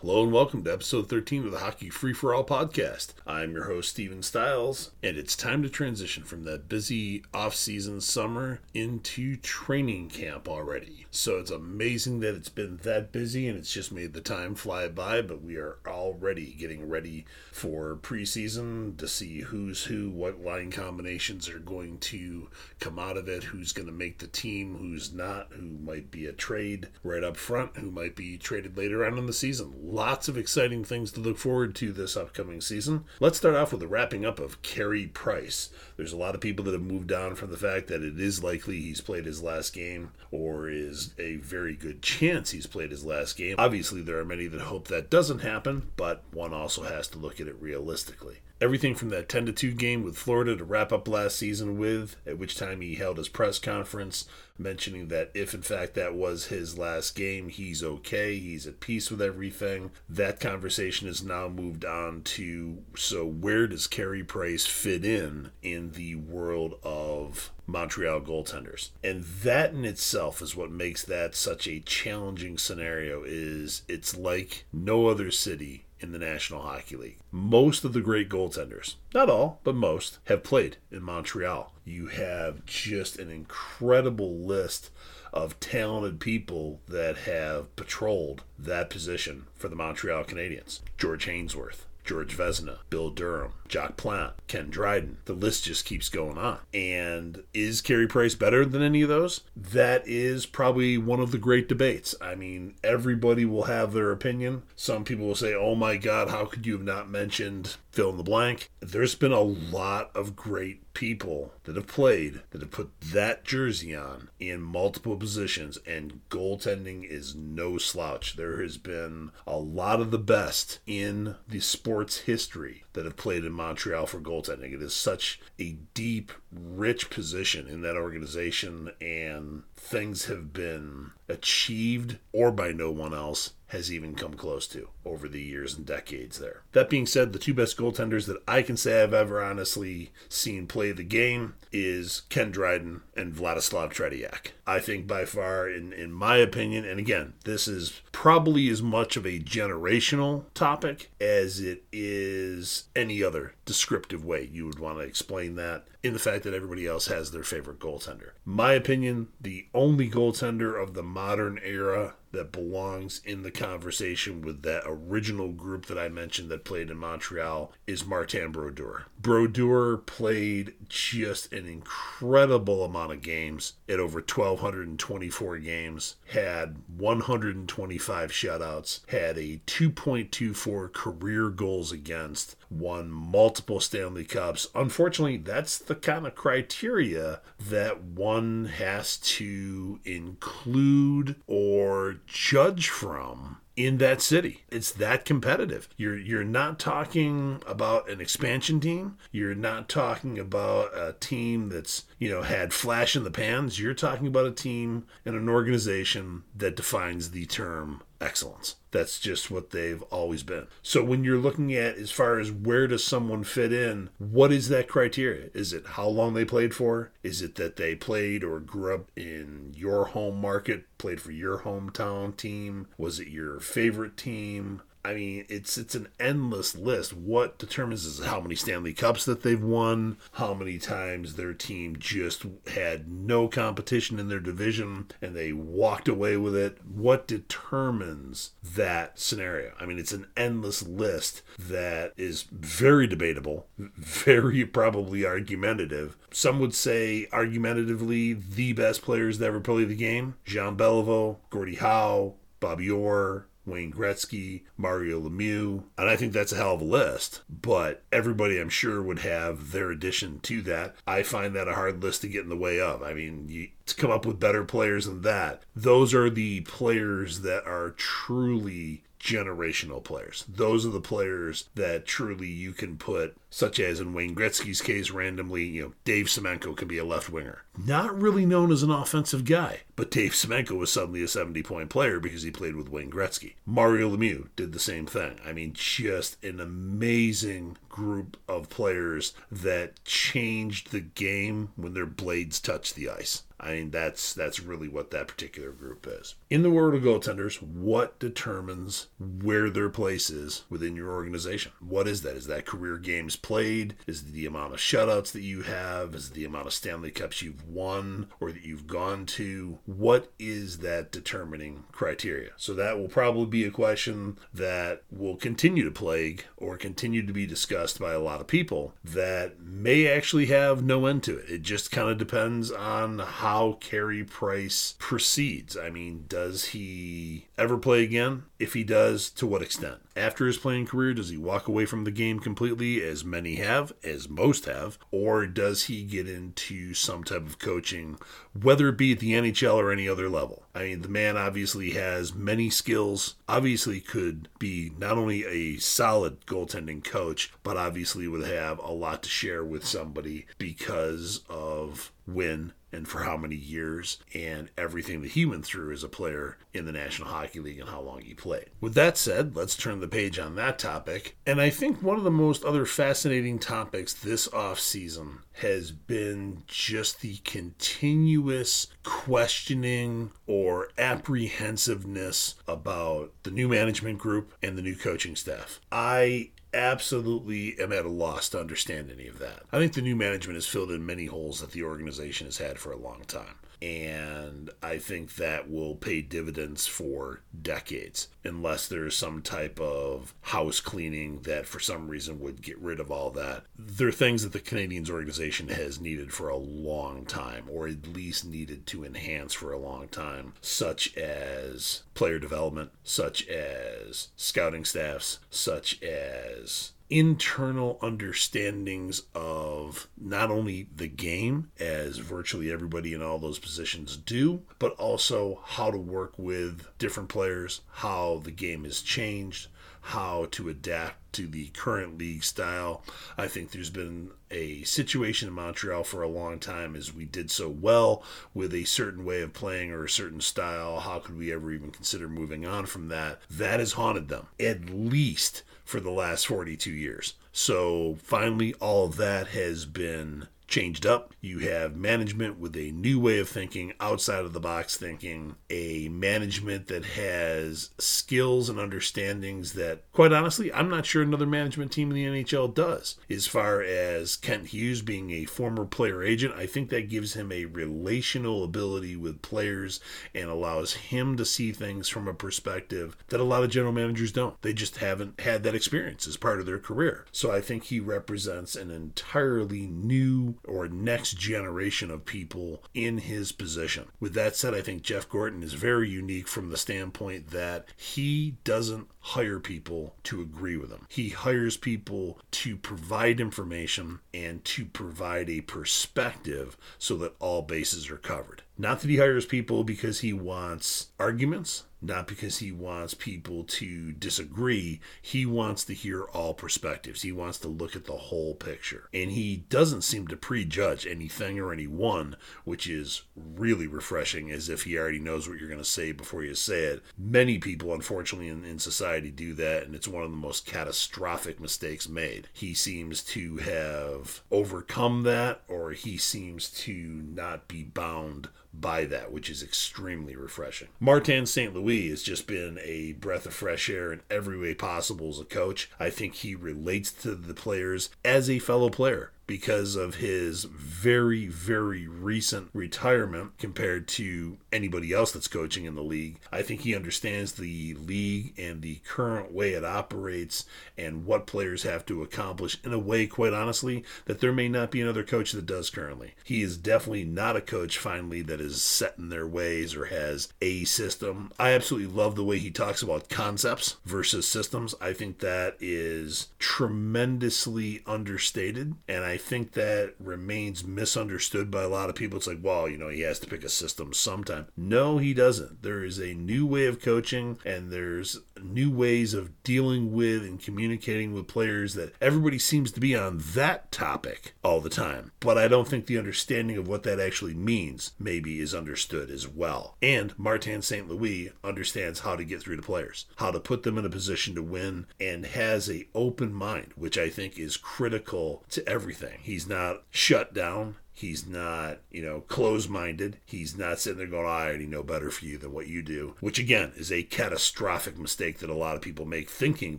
Hello and welcome to episode 13 of the Hockey Free for All podcast. I'm your host, Steven Stiles, and it's time to transition from that busy off season summer into training camp already. So it's amazing that it's been that busy and it's just made the time fly by, but we are already getting ready for preseason to see who's who, what line combinations are going to come out of it, who's going to make the team, who's not, who might be a trade right up front, who might be traded later on in the season lots of exciting things to look forward to this upcoming season. Let's start off with the wrapping up of Carey Price. There's a lot of people that have moved on from the fact that it is likely he's played his last game, or is a very good chance he's played his last game. Obviously, there are many that hope that doesn't happen, but one also has to look at it realistically everything from that 10 to 2 game with Florida to wrap up last season with, at which time he held his press conference mentioning that if in fact that was his last game, he's okay, he's at peace with everything. That conversation has now moved on to so where does Carey Price fit in in the world of Montreal goaltenders. And that in itself is what makes that such a challenging scenario is it's like no other city in the National Hockey League. Most of the great goaltenders, not all, but most, have played in Montreal. You have just an incredible list of talented people that have patrolled that position for the Montreal Canadiens. George Hainsworth, George Vezina, Bill Durnan, Jacques Plante, Ken Dryden. The list just keeps going on. And is Carey Price better than any of those? That is probably one of the great debates. I mean, everybody will have their opinion. Some people will say, oh my God, how could you have not mentioned fill in the blank? There's been a lot of great people that have played that have put that jersey on in multiple positions, and goaltending is no slouch. There has been a lot of the best in the sports history that have played in Montreal for goaltending. It is such a deep, rich position in that organization, and things have been achieved or by no one else has even come close to over the years and decades there. That being said, the two best goaltenders that I can say I've ever honestly seen play the game is Ken Dryden and Vladislav Tretiak. I think by far, in, in my opinion, and again, this is probably as much of a generational topic as it is any other descriptive way you would want to explain that in the fact that everybody else has their favorite goaltender. My opinion, the only goaltender of the modern era that belongs in the conversation with that original group that I mentioned that played in Montreal is Martin Brodeur. Brodeur played just an incredible amount of games at over 1,224 games, had 125 shutouts, had a 2.24 career goals against, won multiple Stanley Cups. Unfortunately, that's the kind of criteria that one has to include or judge from in that city. It's that competitive. You're you're not talking about an expansion team. You're not talking about a team that's, you know, had flash in the pans. You're talking about a team and an organization that defines the term excellence. That's just what they've always been. So when you're looking at as far as where does someone fit in, what is that criteria? Is it how long they played for? Is it that they played or grew up in your home market, played for your hometown team? Was it your favorite team? I mean, it's it's an endless list. What determines is how many Stanley Cups that they've won, how many times their team just had no competition in their division and they walked away with it. What determines that scenario? I mean, it's an endless list that is very debatable, very probably argumentative. Some would say argumentatively the best players that ever played the game: Jean Beliveau, Gordie Howe, Bobby Orr, Wayne Gretzky, Mario Lemieux, and I think that's a hell of a list. But everybody, I'm sure, would have their addition to that. I find that a hard list to get in the way of. I mean, you, to come up with better players than that, those are the players that are truly generational players. Those are the players that truly you can put, such as in Wayne Gretzky's case, randomly, you know, Dave Semenko can be a left winger. Not really known as an offensive guy, but Dave Semenko was suddenly a 70 point player because he played with Wayne Gretzky. Mario Lemieux did the same thing. I mean, just an amazing group of players that changed the game when their blades touched the ice. I mean, that's that's really what that particular group is. In the world of goaltenders, what determines where their place is within your organization? What is that? Is that career games played? Is it the amount of shutouts that you have? Is it the amount of Stanley Cups you've won or that you've gone to? What is that determining criteria? So that will probably be a question that will continue to plague or continue to be discussed by a lot of people that may actually have no end to it. It just kind of depends on how Carey Price proceeds. I mean, does he ever play again? If he does, to what extent? After his playing career, does he walk away from the game completely, as many have, as most have, or does he get into some type of coaching, whether it be at the NHL or any other level? I mean, the man obviously has many skills, obviously could be not only a solid goaltending coach, but obviously would have a lot to share with somebody because of when and for how many years and everything that he went through as a player in the National Hockey League and how long he played. With that said, let's turn the page on that topic. And I think one of the most other fascinating topics this off season has been just the continuous questioning or apprehensiveness about the new management group and the new coaching staff. I absolutely am at a loss to understand any of that. I think the new management has filled in many holes that the organization has had for a long time and I think that will pay dividends for decades unless there's some type of house cleaning that for some reason would get rid of all that. There are things that the Canadiens organization has needed for a long time, or at least needed to enhance for a long time, such as player development, such as scouting staffs, such as internal understandings of not only the game, as virtually everybody in all those positions do, but also how to work with different players, how the game has changed, how to adapt to the current league style. I think there's been a situation in Montreal for a long time as we did so well with a certain way of playing or a certain style. How could we ever even consider moving on from that? That has haunted them, at least for the last 42 years. So finally, all of that has been changed up. You have management with a new way of thinking, outside of the box thinking, a management that has skills and understandings that, quite honestly, I'm not sure another management team in the NHL does. As far as Kent Hughes being a former player agent, I think that gives him a relational ability with players and allows him to see things from a perspective that a lot of general managers don't. They just haven't had that experience as part of their career. So I think he represents an entirely new or next generation of people in his position. With that said, I think Jeff Gorton is very unique from the standpoint that he doesn't hire people to agree with him. He hires people to provide information and to provide a perspective so that all bases are covered. Not that he hires people because he wants arguments, not because he wants people to disagree. He wants to hear all perspectives. He wants to look at the whole picture. And he doesn't seem to prejudge anything or anyone, which is really refreshing, as if he already knows what you're going to say before you say it. Many people, unfortunately, in, in society do that, and it's one of the most catastrophic mistakes made. He seems to have overcome that, or he seems to not be bound by that, which is extremely refreshing. Martin St. Louis has just been a breath of fresh air in every way possible as a coach. I think he relates to the players as a fellow player because of his very, very recent retirement compared to anybody else that's coaching in the league. I think he understands the league and the current way it operates and what players have to accomplish in a way, quite honestly, that there may not be another coach that does currently. He is definitely not a coach, finally, that is set in their ways or has a system. I absolutely love the way he talks about concepts versus systems. I think that is tremendously understated, and I think that remains misunderstood by a lot of people. It's like, well, you know, he has to pick a system sometime. No, he doesn't. There is a new way of coaching and there's new ways of dealing with and communicating with players that everybody seems to be on that topic all the time. But I don't think the understanding of what that actually means maybe is understood as well. And Martin St. Louis understands how to get through to players, how to put them in a position to win, and has a open mind, which I think is critical to everything. He's not shut down He's not, you know, closed minded. He's not sitting there going, I already know better for you than what you do, which again is a catastrophic mistake that a lot of people make thinking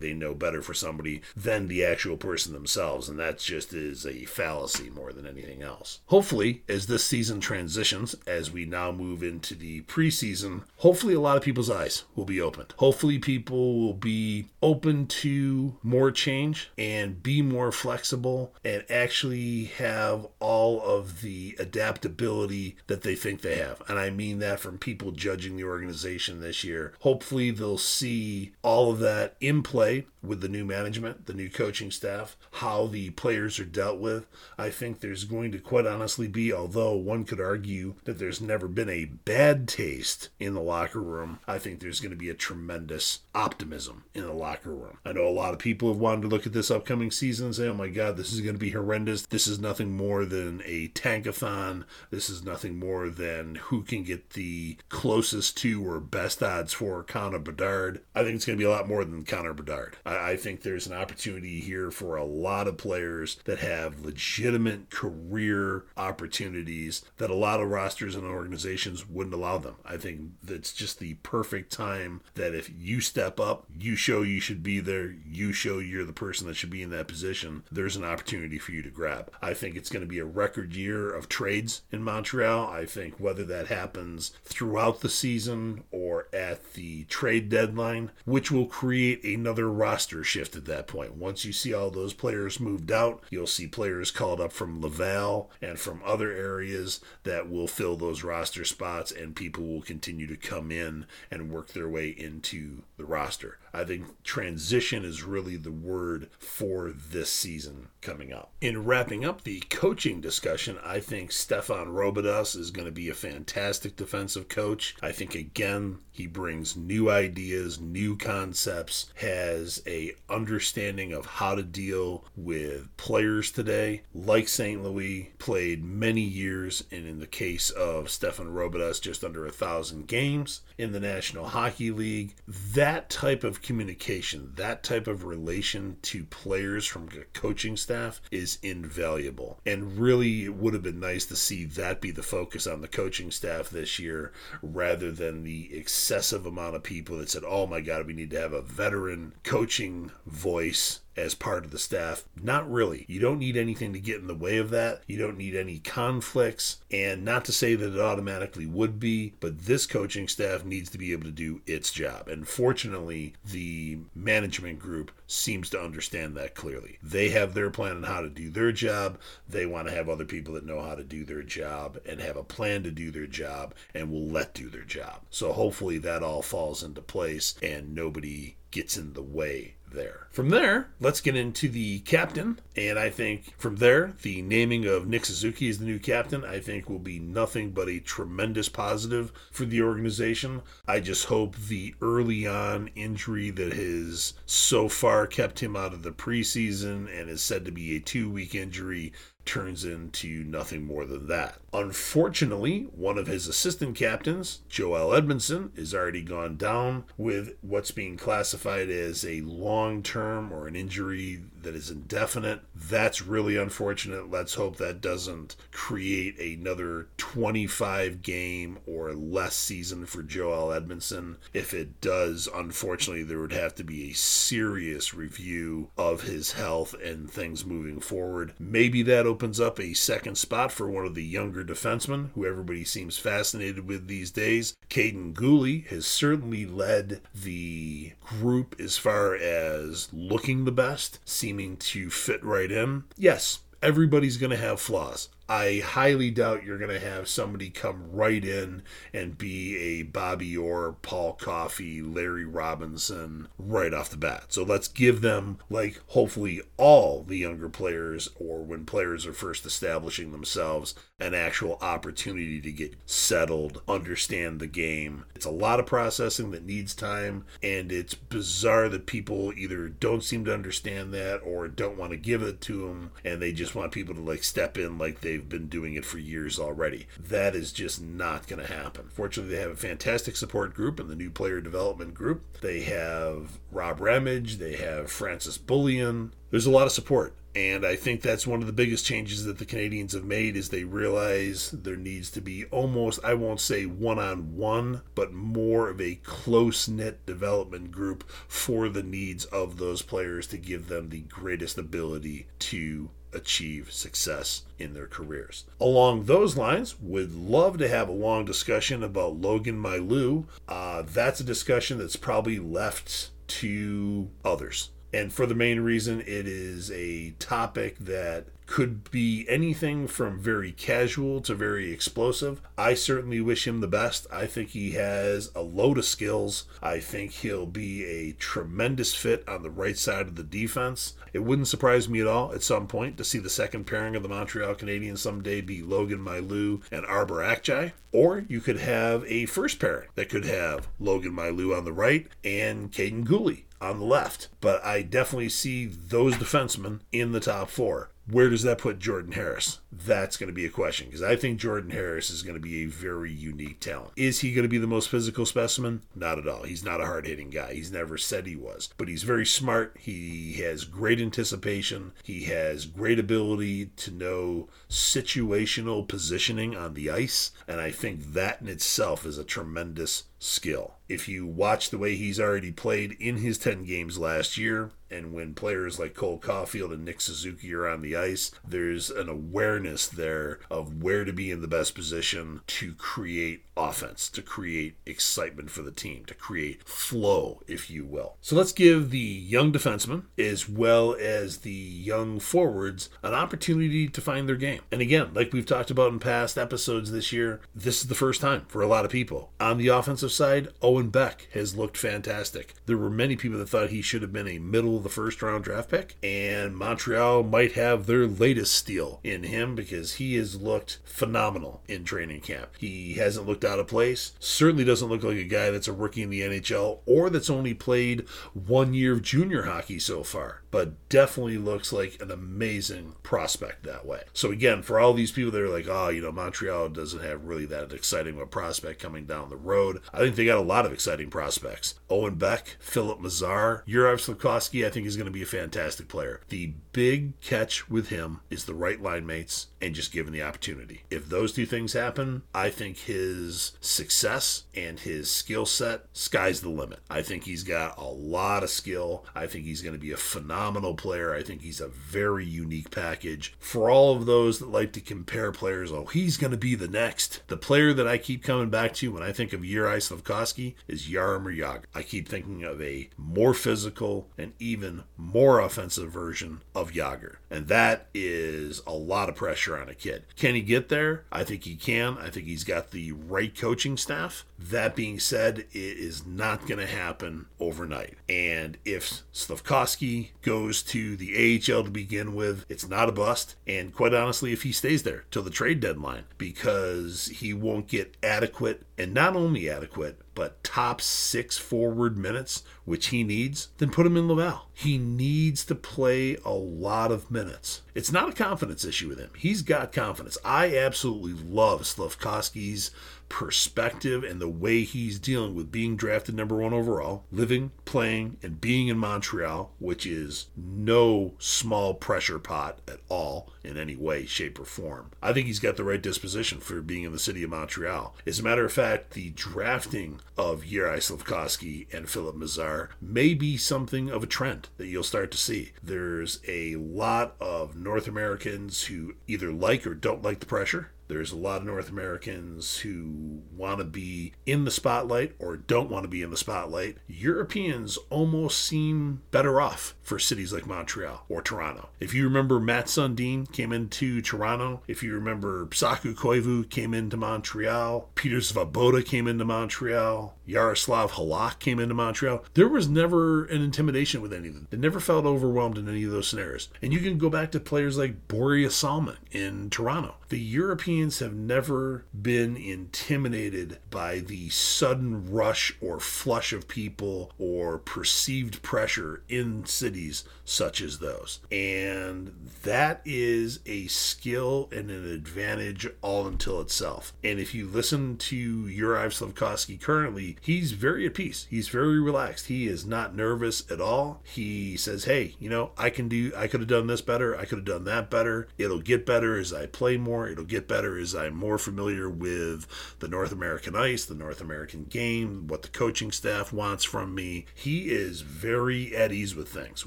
they know better for somebody than the actual person themselves. And that just is a fallacy more than anything else. Hopefully, as this season transitions, as we now move into the preseason, hopefully a lot of people's eyes will be opened. Hopefully, people will be open to more change and be more flexible and actually have all of the adaptability that they think they have. And I mean that from people judging the organization this year. Hopefully, they'll see all of that in play with the new management, the new coaching staff, how the players are dealt with. I think there's going to quite honestly be, although one could argue that there's never been a bad taste in the locker room, I think there's going to be a tremendous optimism in the locker room. I know a lot of people have wanted to look at this upcoming season and say, oh my God, this is going to be horrendous. This is nothing more than a tankathon. This is nothing more than who can get the closest to or best odds for Connor Bedard. I think it's going to be a lot more than Connor Bedard. I, I think there's an opportunity here for a lot of players that have legitimate career opportunities that a lot of rosters and organizations wouldn't allow them. I think that's just the perfect time that if you step up, you show you should be there, you show you're the person that should be in that position, there's an opportunity for you to grab. I think it's going to be a record year of trades in Montreal. I think whether that happens throughout the season or at the trade deadline, which will create another roster shift at that point. Once you see all those players moved out, you'll see players called up from Laval and from other areas that will fill those roster spots, and people will continue to come in and work their way into the roster. I think transition is really the word for this season coming up. In wrapping up the coaching discussion, I think Stefan Robidas is going to be a fantastic defensive coach. I think again he brings new ideas, new concepts, has a understanding of how to deal with players today. Like St. Louis, played many years, and in the case of Stefan Robidas, just under a thousand games in the National Hockey League. That type of communication, that type of relation to players from coaching staff is invaluable. And really, it would have been nice to see that be the focus on the coaching staff this year rather than the excessive amount of people that said, oh my God, we need to have a veteran coaching voice as part of the staff. Not really. You don't need anything to get in the way of that. You don't need any conflicts. And not to say that it automatically would be, but this coaching staff needs to be able to do its job. And fortunately, the management group seems to understand that clearly. They have their plan on how to do their job. They want to have other people that know how to do their job and have a plan to do their job and will let do their job. So hopefully that all falls into place and nobody gets in the way there. From there, let's get into the captain. And I think from there, the naming of Nick Suzuki as the new captain, I think will be nothing but a tremendous positive for the organization. I just hope the early on injury that has so far kept him out of the preseason and is said to be a two week injury turns into nothing more than that. Unfortunately, one of his assistant captains, Joel Edmundson, is already gone down with what's being classified as a long term or an injury that is indefinite. That's really unfortunate. Let's hope that doesn't create another 25 game or less season for Joel Edmundson. If it does, unfortunately, there would have to be a serious review of his health and things moving forward. Maybe that opens up a second spot for one of the younger defensemen who everybody seems fascinated with these days. Kaiden Guhle has certainly led the group as far as looking the best, seeming to fit right in. Yes, everybody's going to have flaws. I highly doubt you're going to have somebody come right in and be a Bobby Orr, Paul Coffey, Larry Robinson right off the bat. So let's give them, like, hopefully all the younger players, or when players are first establishing themselves, an actual opportunity to get settled, understand the game. It's a lot of processing that needs time, and it's bizarre that people either don't seem to understand that or don't want to give it to them, and they just want people to, like, step in like they've they've been doing it for years already. That is just not going to happen. Fortunately, they have a fantastic support group in the new player development group. They have Rob Ramage, they have Francis Bouillon. There's a lot of support And I think that's one of the biggest changes that the Canadiens have made is they realize there needs to be almost, I won't say one on one, but more of a close knit development group for the needs of those players to give them the greatest ability to achieve success in their careers. Along those lines, would love to have a long discussion about Logan Mailloux. Uh, that's a discussion that's probably left to others. And for the main reason, it is a topic that could be anything from very casual to very explosive. I certainly wish him the best. I think he has a load of skills. I think he'll be a tremendous fit on the right side of the defense. It wouldn't surprise me at all at some point to see the second pairing of the Montreal Canadiens someday be Logan Mailloux and Arber Xhekaj. Or you could have a first pairing that could have Logan Mailloux on the right and Kaiden Guhle on the left. But I definitely see those defensemen in the top four. Where does that put Jordan Harris? That's going to be a question because I think Jordan Harris is going to be a very unique talent. Is he going to be the most physical specimen? Not at all. He's not a hard hitting guy. He's never said he was, but he's very smart. He has great anticipation. He has great ability to know situational positioning on the ice. And I think that in itself is a tremendous skill. If you watch the way he's already played in his 10 games last year, and when players like Cole Caufield and Nick Suzuki are on the ice, there's an awareness there of where to be in the best position to create offense, to create excitement for the team, to create flow, if you will. So let's give the young defensemen as well as the young forwards an opportunity to find their game. And again, like we've talked about in past episodes this year, this is the first time for a lot of people. On the offensive side, Owen Beck has looked fantastic. There were many people that thought he should have been a middle of the first round draft pick, and Montreal might have their latest steal in him because he has looked phenomenal in training camp. He hasn't looked out of place, certainly doesn't look like a guy that's a rookie in the NHL or that's only played one year of junior hockey so far, but definitely looks like an amazing prospect that way. So, again, for all these people that are like, oh, you know, Montreal doesn't have really that exciting of a prospect coming down the road, I think they got a lot of exciting prospects. Owen Beck, Filip Mesar, Juraj Slafkovsky, I think is going to be a fantastic player. The big catch with him is the right line mates and just given the opportunity. If those two things happen, I think his success and his skill set, sky's the limit. I think he's got a lot of skill. I think he's going to be a phenomenal player. I think he's a very unique package. For all of those that like to compare players, oh, he's going to be the next. The player that I keep coming back to when I think of Yuri Slafkovsky is Jaromir Jagr. I keep thinking of a more physical and even more offensive version of Jagr. And that is a lot of pressure on a kid. Can he get there? I think he can. I think he's got the right coaching staff. That being said, it is not going to happen overnight. And if Slafkovsky goes to the AHL to begin with, it's not a bust. And quite honestly, if he stays there till the trade deadline, because he won't get adequate and not only adequate, but top six forward minutes, which he needs, then put him in Laval. He needs to play a lot of minutes. It's not a confidence issue with him. He's got confidence. I absolutely love Slafkovsky's perspective and the way he's dealing with being drafted number one overall, living, playing, and being in Montreal, which is no small pressure pot at all in any way, shape, or form. I think he's got the right disposition for being in the city of Montreal. As a matter of fact, the drafting of Juraj Slafkovsky and Filip Mesar may be something of a trend that you'll start to see. There's a lot of North Americans who either like or don't like the pressure there's a lot of North Americans who want to be in the spotlight or don't want to be in the spotlight. Europeans almost seem better off for cities like Montreal or Toronto. If you remember, Mats Sundin came into Toronto. If you remember, Saku Koivu came into Montreal. Peter Svoboda came into Montreal. Jaroslav Halak came into Montreal. There was never an intimidation with any of them. They never felt overwhelmed in any of those scenarios. And you can go back to players like Borje Salming in Toronto. The European Have never been intimidated by the sudden rush or flush of people or perceived pressure in cities such as those. And that is a skill and an advantage all until itself. And if you listen to Juraj Slafkovsky currently, he's very at peace. He's very relaxed. He is not nervous at all. He says, Hey, you know, I can do, I could have done this better. I could have done that better. It'll get better as I play more. It'll get better as I'm more familiar with the North American ice, the North American game, what the coaching staff wants from me. He is very at ease with things,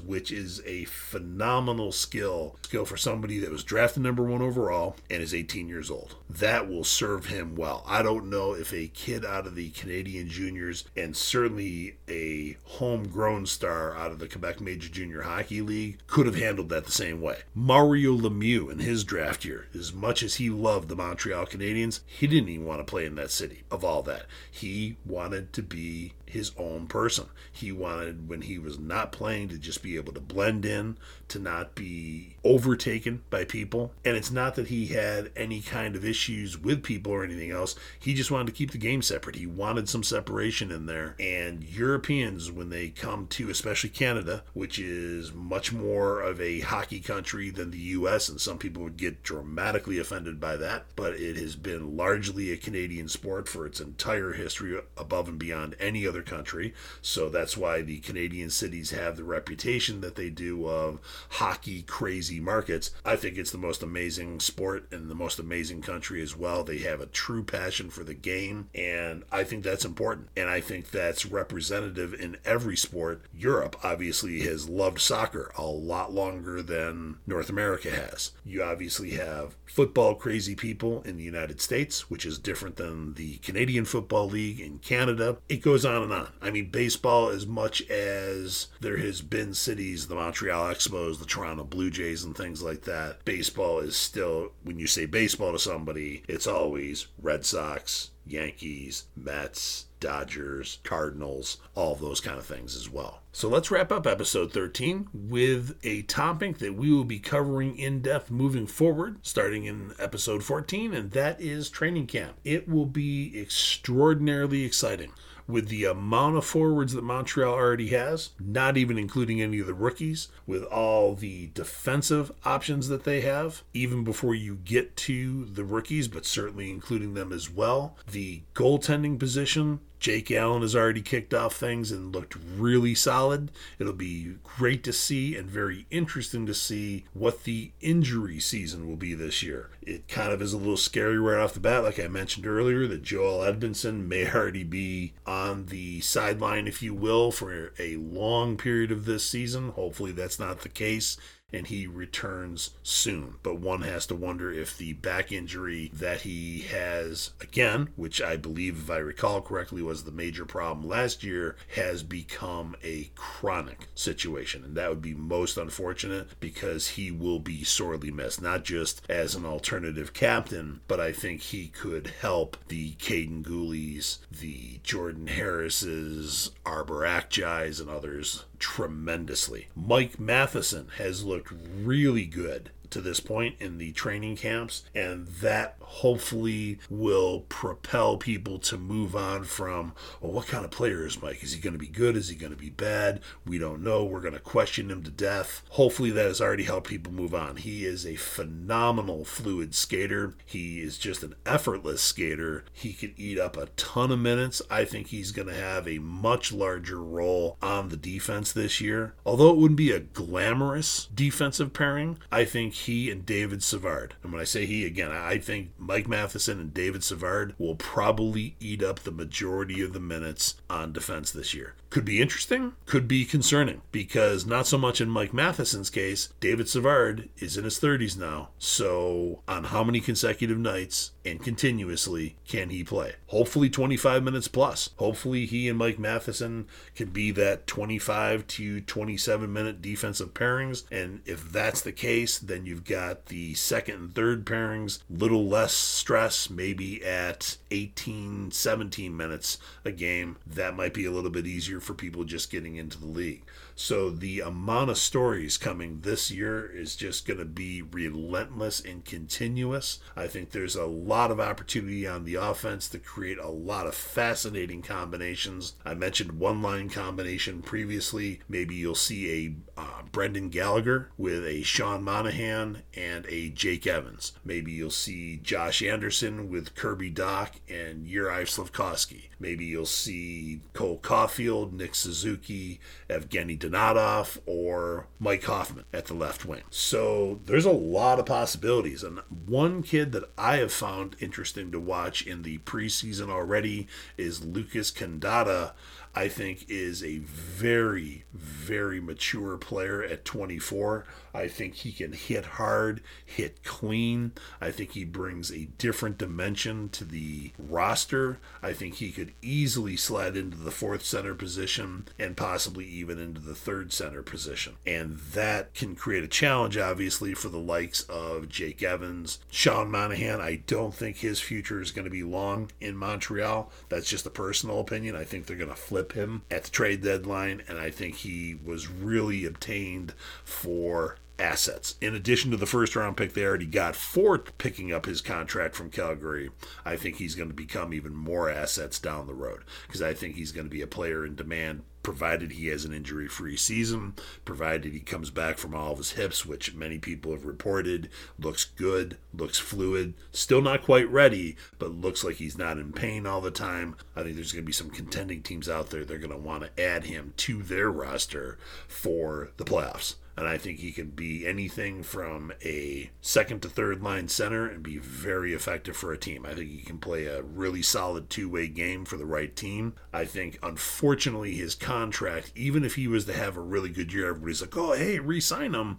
which is a phenomenal skill skill for somebody that was drafted number one overall and is 18 years old. That will serve him well. I don't know if a kid out of the Canadian juniors and certainly a homegrown star out of the Quebec Major Junior Hockey League could have handled that the same way. Mario Lemieux in his draft year, as much as he loved the Montreal Canadiens, he didn't even want to play in that city of all that. He wanted to be his own person. He wanted, when he was not playing, to just be able to blend in, to not be overtaken by people. And it's not that he had any kind of issues with people or anything else. He just wanted to keep the game separate. He wanted some separation in there. And Europeans, when they come to, especially Canada, which is much more of a hockey country than the US, and some people would get dramatically offended by that, but it has been largely a Canadian sport for its entire history, above and beyond any other country. So that's why the Canadian cities have the reputation that they do of hockey crazy markets. I think it's the most amazing sport and the most amazing country as well. They have a true passion for the game, and I think that's important. And I think that's representative in every sport. Europe obviously has loved soccer a lot longer than North America has. You obviously have football crazy people in the United States, which is different than the Canadian Football League in Canada. It goes on and on. I mean, baseball, as much as there has been cities, the Montreal Expos, the Toronto Blue Jays, and things like that, baseball is still, when you say baseball to somebody, it's always Red Sox, Yankees, Mets, Dodgers, Cardinals, all those kind of things as well. So let's wrap up episode 13 with a topic that we will be covering in depth moving forward, starting in episode 14, and that is training camp. It will be extraordinarily exciting with the amount of forwards that Montreal already has, not even including any of the rookies, with all the defensive options that they have, even before you get to the rookies, but certainly including them as well. The goaltending position Jake Allen has already kicked off things and looked really solid. It'll be great to see and very interesting to see what the injury season will be this year. It kind of is a little scary right off the bat, like I mentioned earlier, that Joel Edmundson may already be on the sideline, if you will, for a long period of this season. Hopefully, that's not the case and he returns soon. But one has to wonder if the back injury that he has again, which I believe, if I recall correctly, was the major problem last year, has become a chronic situation. And that would be most unfortunate because he will be sorely missed, not just as an alternative captain, but I think he could help the Kaiden Guhles, the Jordan Harrises, Arber Xhekajs, and others tremendously. Mike Matheson has looked really good to this point in the training camps, and that hopefully will propel people to move on from, well, what kind of player is Mike? Is he going to be good? Is he going to be bad? We don't know. We're going to question him to death. Hopefully, that has already helped people move on. He is a phenomenal fluid skater. He is just an effortless skater. He can eat up a ton of minutes. I think he's going to have a much larger role on the defense this year. Although it wouldn't be a glamorous defensive pairing, I think he and David Savard, and when I say he again, I think Mike Matheson and David Savard will probably eat up the majority of the minutes on defense this year. Could be interesting, could be concerning, because not so much in Mike Matheson's case, David Savard is in his 30s now. So, on how many consecutive nights and continuously can he play? Hopefully, 25 minutes plus. Hopefully, he and Mike Matheson can be that 25 to 27 minute defensive pairings. And if that's the case, then you've got the second and third pairings, little less stress, maybe at 18, 17 minutes a game. That might be a little bit easier for people just getting into the league. So the amount of stories coming this year is just going to be relentless and continuous. I think there's a lot of opportunity on the offense to create a lot of fascinating combinations. I mentioned one line combination previously. Maybe you'll see a uh, Brendan Gallagher with a Sean Monahan and a Jake Evans. Maybe you'll see Josh Anderson with Kirby Dach and Juraj Slafkovsky. Maybe you'll see Cole Caufield, Nick Suzuki, Evgeny Dadonov, or Mike Hoffman at the left wing. So there's a lot of possibilities. And one kid that I have found interesting to watch in the preseason already is Lucas Condotta. I think is a very, very mature player at 24. I think he can hit hard, hit clean. I think he brings a different dimension to the roster. I think he could easily slide into the fourth center position and possibly even into the third center position. And that can create a challenge, obviously, for the likes of Jake Evans. Sean Monahan, I don't think his future is going to be long in Montreal. That's just a personal opinion. I think they're going to flip flip him at the trade deadline, and I think he was really obtained for assets. In addition to the first round pick they already got for picking up his contract from Calgary, I think he's going to become even more assets down the road because I think he's going to be a player in demand provided he has an injury free season, provided he comes back from all of his hips, which many people have reported looks good, looks fluid, still not quite ready, but looks like he's not in pain all the time. I think there's going to be some contending teams out there they're going to want to add him to their roster for the playoffs and I think he can be anything from a second to third line center and be very effective for a team. I think he can play a really solid two way game for the right team. I think, unfortunately, his contract, even if he was to have a really good year, everybody's like, oh, hey, re sign him.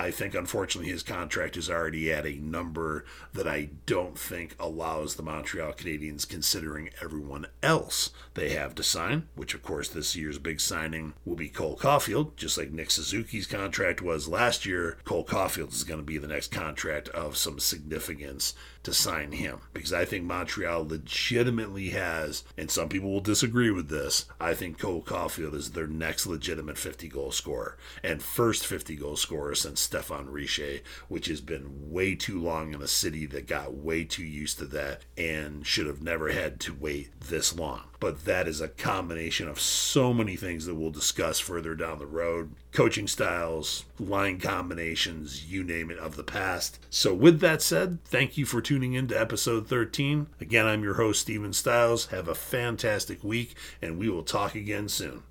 I think, unfortunately, his contract is already at a number that I don't think allows the Montreal Canadiens, considering everyone else they have to sign, which, of course, this year's big signing will be Cole Caufield, just like Nick Suzuki's contract was last year. Cole Caufield is going to be the next contract of some significance to sign him because I think Montreal legitimately has, and some people will disagree with this, I think Cole Caufield is their next legitimate 50 goal scorer and first 50 goal scorer since Stéphane Richer, which has been way too long in a city that got way too used to that and should have never had to wait this long but that is a combination of so many things that we'll discuss further down the road coaching styles, line combinations, you name it, of the past. So, with that said, thank you for tuning in to episode 13. Again, I'm your host, Steven Styles. Have a fantastic week, and we will talk again soon.